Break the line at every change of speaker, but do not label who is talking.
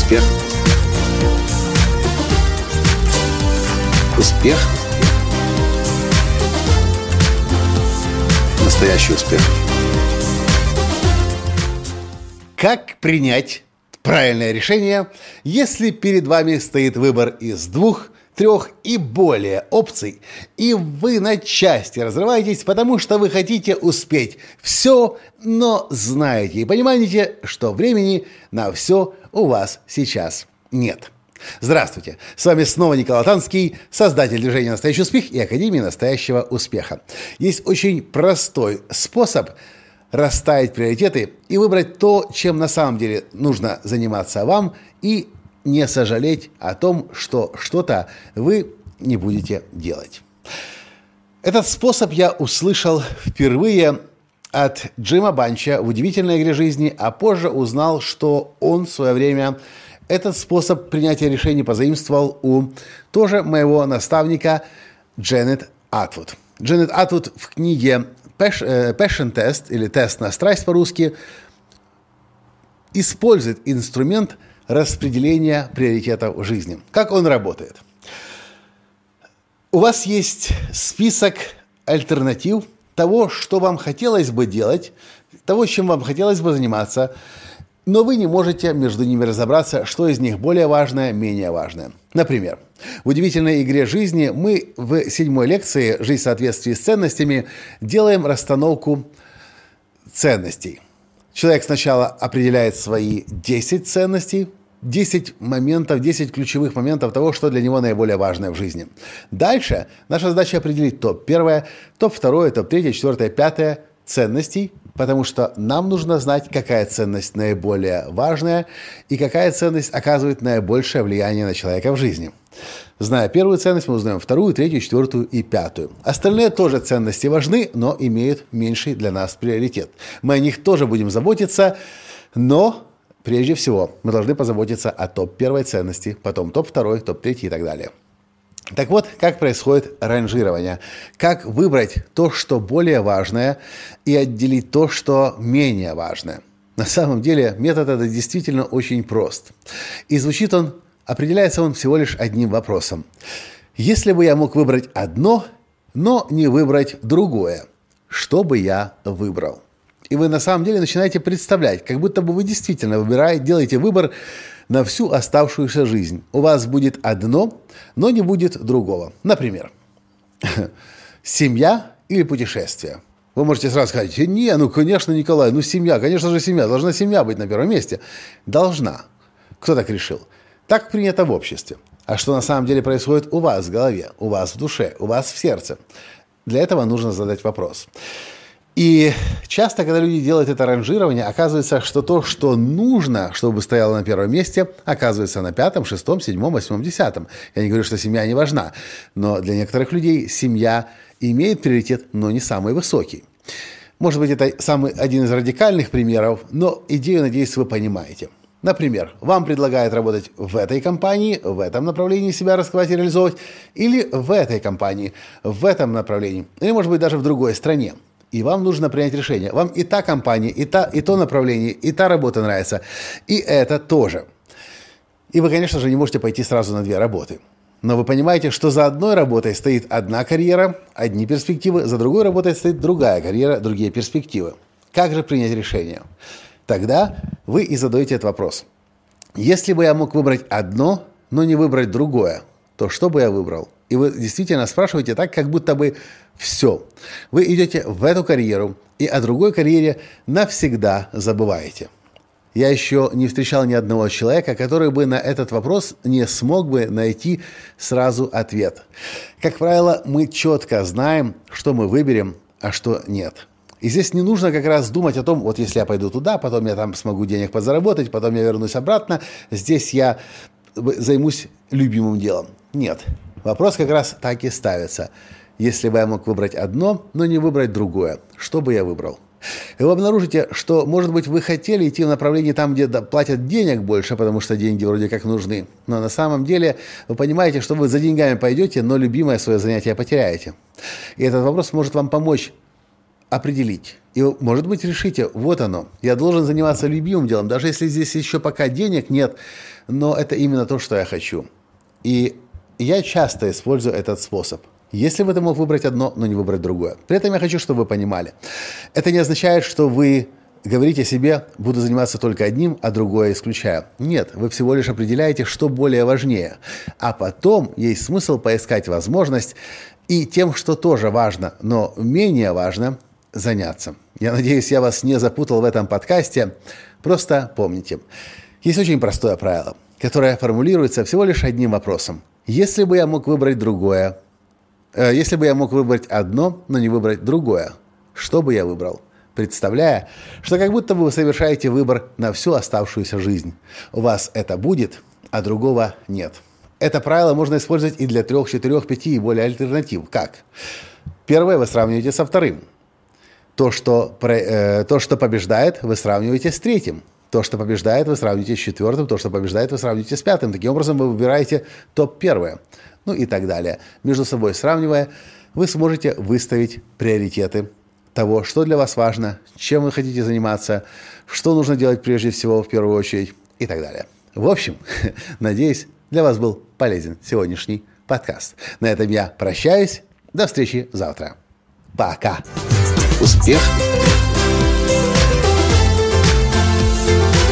Успех. Успех. Настоящий успех.
Как принять правильное решение, если перед вами стоит выбор из двух, трех и более опций, и вы на части разрываетесь, потому что вы хотите успеть все, но знаете и понимаете, что времени на все у вас сейчас нет. Здравствуйте! С вами снова Николай Танский, создатель движения «Настоящий успех» и Академии настоящего успеха. Есть очень простой способ расставить приоритеты и выбрать то, чем на самом деле нужно заниматься вам, и не сожалеть о том, что что-то вы не будете делать. Этот способ я услышал впервые от Джима Банча в «Удивительной игре жизни», а позже узнал, что он в свое время этот способ принятия решений позаимствовал у тоже моего наставника Дженнет Атвуд. Дженнет Атвуд в книге э, Passion Test или тест на страсть по-русски использует инструмент распределения приоритетов в жизни. Как он работает? У вас есть список альтернатив того, что вам хотелось бы делать, того, чем вам хотелось бы заниматься – но вы не можете между ними разобраться, что из них более важное, менее важное. Например, в удивительной игре жизни мы в седьмой лекции «Жизнь в соответствии с ценностями» делаем расстановку ценностей. Человек сначала определяет свои 10 ценностей, 10 моментов, 10 ключевых моментов того, что для него наиболее важное в жизни. Дальше наша задача определить топ-1, топ-2, топ-3, 4, 5 ценностей, потому что нам нужно знать, какая ценность наиболее важная и какая ценность оказывает наибольшее влияние на человека в жизни. Зная первую ценность, мы узнаем вторую, третью, четвертую и пятую. Остальные тоже ценности важны, но имеют меньший для нас приоритет. Мы о них тоже будем заботиться, но прежде всего мы должны позаботиться о топ первой ценности, потом топ второй, топ третий и так далее. Так вот, как происходит ранжирование? Как выбрать то, что более важное, и отделить то, что менее важное? На самом деле метод этот действительно очень прост. И звучит он, определяется он всего лишь одним вопросом. Если бы я мог выбрать одно, но не выбрать другое, что бы я выбрал? И вы на самом деле начинаете представлять, как будто бы вы действительно выбираете, делаете выбор на всю оставшуюся жизнь. У вас будет одно, но не будет другого. Например, семья или путешествие. Вы можете сразу сказать, не, ну, конечно, Николай, ну, семья, конечно же, семья, должна семья быть на первом месте. Должна. Кто так решил? Так принято в обществе. А что на самом деле происходит у вас в голове, у вас в душе, у вас в сердце? Для этого нужно задать вопрос. И часто, когда люди делают это ранжирование, оказывается, что то, что нужно, чтобы стояло на первом месте, оказывается на пятом, шестом, седьмом, восьмом, десятом. Я не говорю, что семья не важна, но для некоторых людей семья имеет приоритет, но не самый высокий. Может быть, это самый один из радикальных примеров, но идею, надеюсь, вы понимаете. Например, вам предлагают работать в этой компании, в этом направлении себя раскрывать и реализовывать, или в этой компании, в этом направлении, или, может быть, даже в другой стране и вам нужно принять решение. Вам и та компания, и, та, и то направление, и та работа нравится, и это тоже. И вы, конечно же, не можете пойти сразу на две работы. Но вы понимаете, что за одной работой стоит одна карьера, одни перспективы, за другой работой стоит другая карьера, другие перспективы. Как же принять решение? Тогда вы и задаете этот вопрос. Если бы я мог выбрать одно, но не выбрать другое, то что бы я выбрал? И вы действительно спрашиваете так, как будто бы все. Вы идете в эту карьеру и о другой карьере навсегда забываете. Я еще не встречал ни одного человека, который бы на этот вопрос не смог бы найти сразу ответ. Как правило, мы четко знаем, что мы выберем, а что нет. И здесь не нужно как раз думать о том, вот если я пойду туда, потом я там смогу денег подзаработать, потом я вернусь обратно, здесь я займусь любимым делом. Нет. Вопрос как раз так и ставится. Если бы я мог выбрать одно, но не выбрать другое, что бы я выбрал? И вы обнаружите, что, может быть, вы хотели идти в направлении там, где платят денег больше, потому что деньги вроде как нужны. Но на самом деле вы понимаете, что вы за деньгами пойдете, но любимое свое занятие потеряете. И этот вопрос может вам помочь определить. И, может быть, решите, вот оно, я должен заниматься любимым делом, даже если здесь еще пока денег нет, но это именно то, что я хочу. И я часто использую этот способ. Если бы ты мог выбрать одно, но не выбрать другое. При этом я хочу, чтобы вы понимали. Это не означает, что вы говорите себе, буду заниматься только одним, а другое исключаю. Нет, вы всего лишь определяете, что более важнее. А потом есть смысл поискать возможность и тем, что тоже важно, но менее важно, заняться. Я надеюсь, я вас не запутал в этом подкасте. Просто помните, есть очень простое правило, которое формулируется всего лишь одним вопросом. Если бы я мог выбрать другое, если бы я мог выбрать одно, но не выбрать другое, что бы я выбрал? Представляя, что как будто вы совершаете выбор на всю оставшуюся жизнь. У вас это будет, а другого нет. Это правило можно использовать и для трех, четырех, пяти и более альтернатив. Как? Первое вы сравниваете со вторым. То что, э, то, что побеждает, вы сравниваете с третьим. То, что побеждает, вы сравните с четвертым. То, что побеждает, вы сравните с пятым. Таким образом, вы выбираете топ первое. Ну и так далее. Между собой сравнивая, вы сможете выставить приоритеты того, что для вас важно, чем вы хотите заниматься, что нужно делать прежде всего в первую очередь и так далее. В общем, надеюсь, для вас был полезен сегодняшний подкаст. На этом я прощаюсь. До встречи завтра. Пока.
Успех.